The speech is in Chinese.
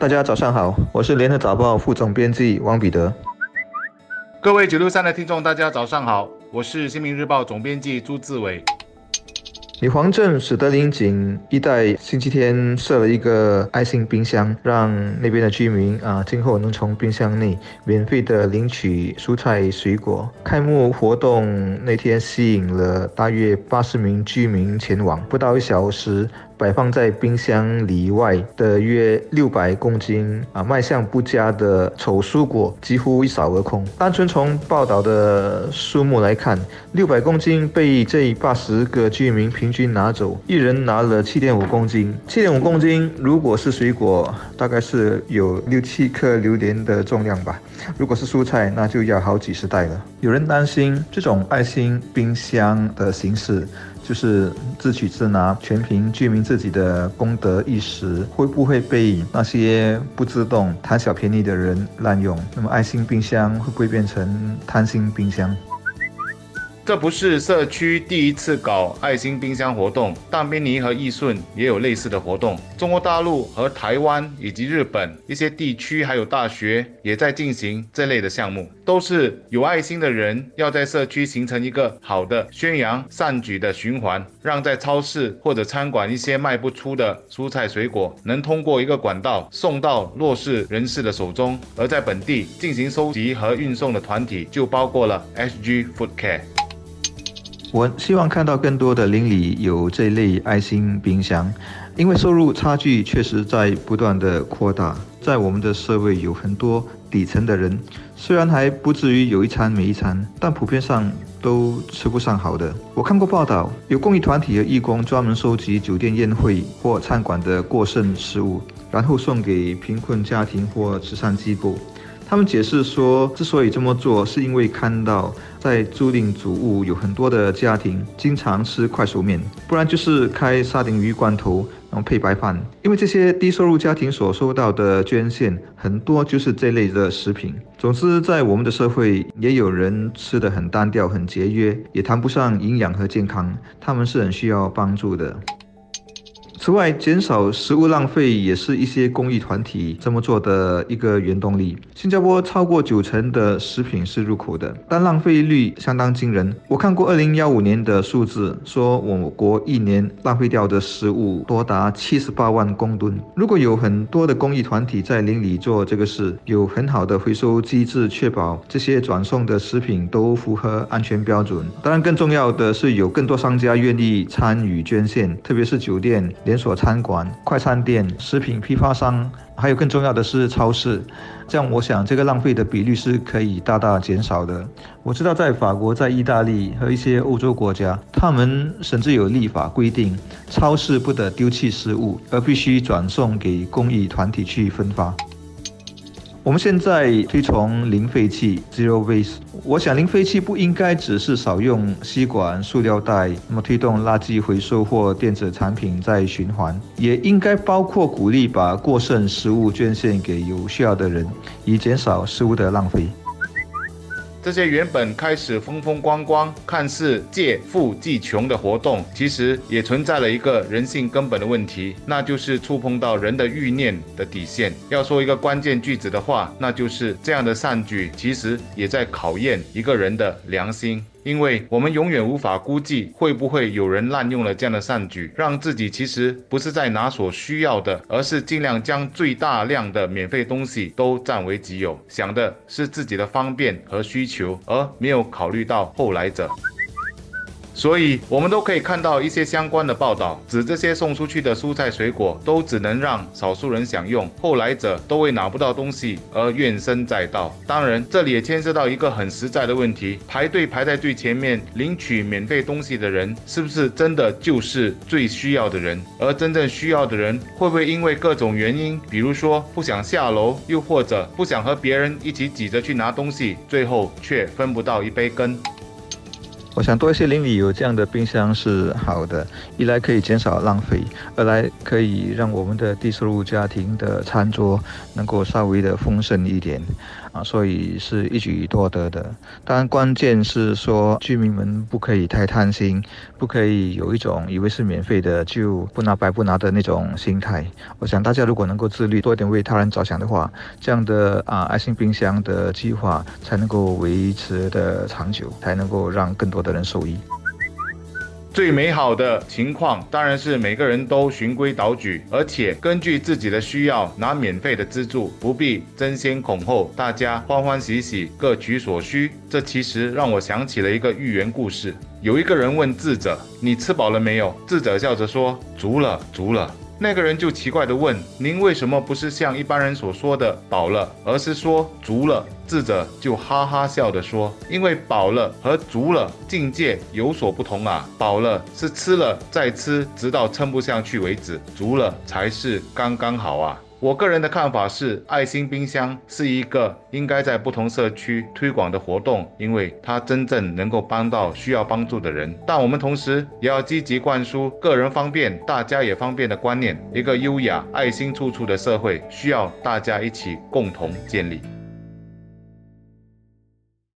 大家早上好，我是联合早报副总编辑王彼得。各位九六三的听众，大家早上好，我是新民日报总编辑朱志伟。女皇镇史德林景一带星期天设了一个爱心冰箱，让那边的居民啊，今后能从冰箱内免费的领取蔬菜水果。开幕活动那天吸引了大约八十名居民前往，不到一小时。摆放在冰箱里外的约六百公斤啊卖相不佳的丑蔬果几乎一扫而空。单纯从报道的数目来看，六百公斤被这八十个居民平均拿走，一人拿了七点五公斤。七点五公斤如果是水果，大概是有六七颗榴莲的重量吧；如果是蔬菜，那就要好几十袋了。有人担心这种爱心冰箱的形式。就是自取自拿，全凭居民自己的功德意识，会不会被那些不自动贪小便宜的人滥用？那么爱心冰箱会不会变成贪心冰箱？这不是社区第一次搞爱心冰箱活动，大宾尼和易顺也有类似的活动。中国大陆和台湾以及日本一些地区还有大学也在进行这类的项目，都是有爱心的人要在社区形成一个好的宣扬善举的循环，让在超市或者餐馆一些卖不出的蔬菜水果能通过一个管道送到弱势人士的手中。而在本地进行收集和运送的团体就包括了 SG Food Care。我希望看到更多的邻里有这类爱心冰箱，因为收入差距确实在不断的扩大。在我们的社会，有很多底层的人，虽然还不至于有一餐没一餐，但普遍上都吃不上好的。我看过报道，有公益团体和义工专门收集酒店宴会或餐馆的过剩食物，然后送给贫困家庭或慈善机构。他们解释说，之所以这么做，是因为看到在租赁主屋有很多的家庭经常吃快熟面，不然就是开沙丁鱼罐头，然后配白饭。因为这些低收入家庭所收到的捐献很多就是这类的食品。总之，在我们的社会，也有人吃的很单调、很节约，也谈不上营养和健康。他们是很需要帮助的。此外，减少食物浪费也是一些公益团体这么做的一个原动力。新加坡超过九成的食品是入口的，但浪费率相当惊人。我看过二零幺五年的数字，说我国一年浪费掉的食物多达七十八万公吨。如果有很多的公益团体在邻里做这个事，有很好的回收机制，确保这些转送的食品都符合安全标准。当然，更重要的是有更多商家愿意参与捐献，特别是酒店。连锁餐馆、快餐店、食品批发商，还有更重要的是超市，这样我想这个浪费的比率是可以大大减少的。我知道在法国、在意大利和一些欧洲国家，他们甚至有立法规定，超市不得丢弃食物，而必须转送给公益团体去分发。我们现在推崇零废弃 （zero waste）。我想，零废弃不应该只是少用吸管、塑料袋，那么推动垃圾回收或电子产品再循环，也应该包括鼓励把过剩食物捐献给有需要的人，以减少食物的浪费。这些原本开始风风光光、看似借富济穷的活动，其实也存在了一个人性根本的问题，那就是触碰到人的欲念的底线。要说一个关键句子的话，那就是这样的善举，其实也在考验一个人的良心。因为我们永远无法估计会不会有人滥用了这样的善举，让自己其实不是在拿所需要的，而是尽量将最大量的免费东西都占为己有，想的是自己的方便和需求，而没有考虑到后来者。所以，我们都可以看到一些相关的报道，指这些送出去的蔬菜水果都只能让少数人享用，后来者都会拿不到东西而怨声载道。当然，这里也牵涉到一个很实在的问题：排队排在最前面领取免费东西的人，是不是真的就是最需要的人？而真正需要的人，会不会因为各种原因，比如说不想下楼，又或者不想和别人一起挤着去拿东西，最后却分不到一杯羹？我想多一些邻里有这样的冰箱是好的，一来可以减少浪费，二来可以让我们的低收入家庭的餐桌能够稍微的丰盛一点，啊，所以是一举多得的。当然，关键是说居民们不可以太贪心，不可以有一种以为是免费的就不拿白不拿的那种心态。我想大家如果能够自律，多一点为他人着想的话，这样的啊爱心冰箱的计划才能够维持的长久，才能够让更多。的人受益。最美好的情况当然是每个人都循规蹈矩，而且根据自己的需要拿免费的资助，不必争先恐后，大家欢欢喜喜各取所需。这其实让我想起了一个寓言故事。有一个人问智者：“你吃饱了没有？”智者笑着说：“足了，足了。”那个人就奇怪的问：“您为什么不是像一般人所说的饱了，而是说足了？”智者就哈哈笑地说：“因为饱了和足了境界有所不同啊！饱了是吃了再吃，直到撑不下去为止；足了才是刚刚好啊！”我个人的看法是，爱心冰箱是一个应该在不同社区推广的活动，因为它真正能够帮到需要帮助的人。但我们同时也要积极灌输个人方便、大家也方便的观念。一个优雅、爱心处处的社会，需要大家一起共同建立。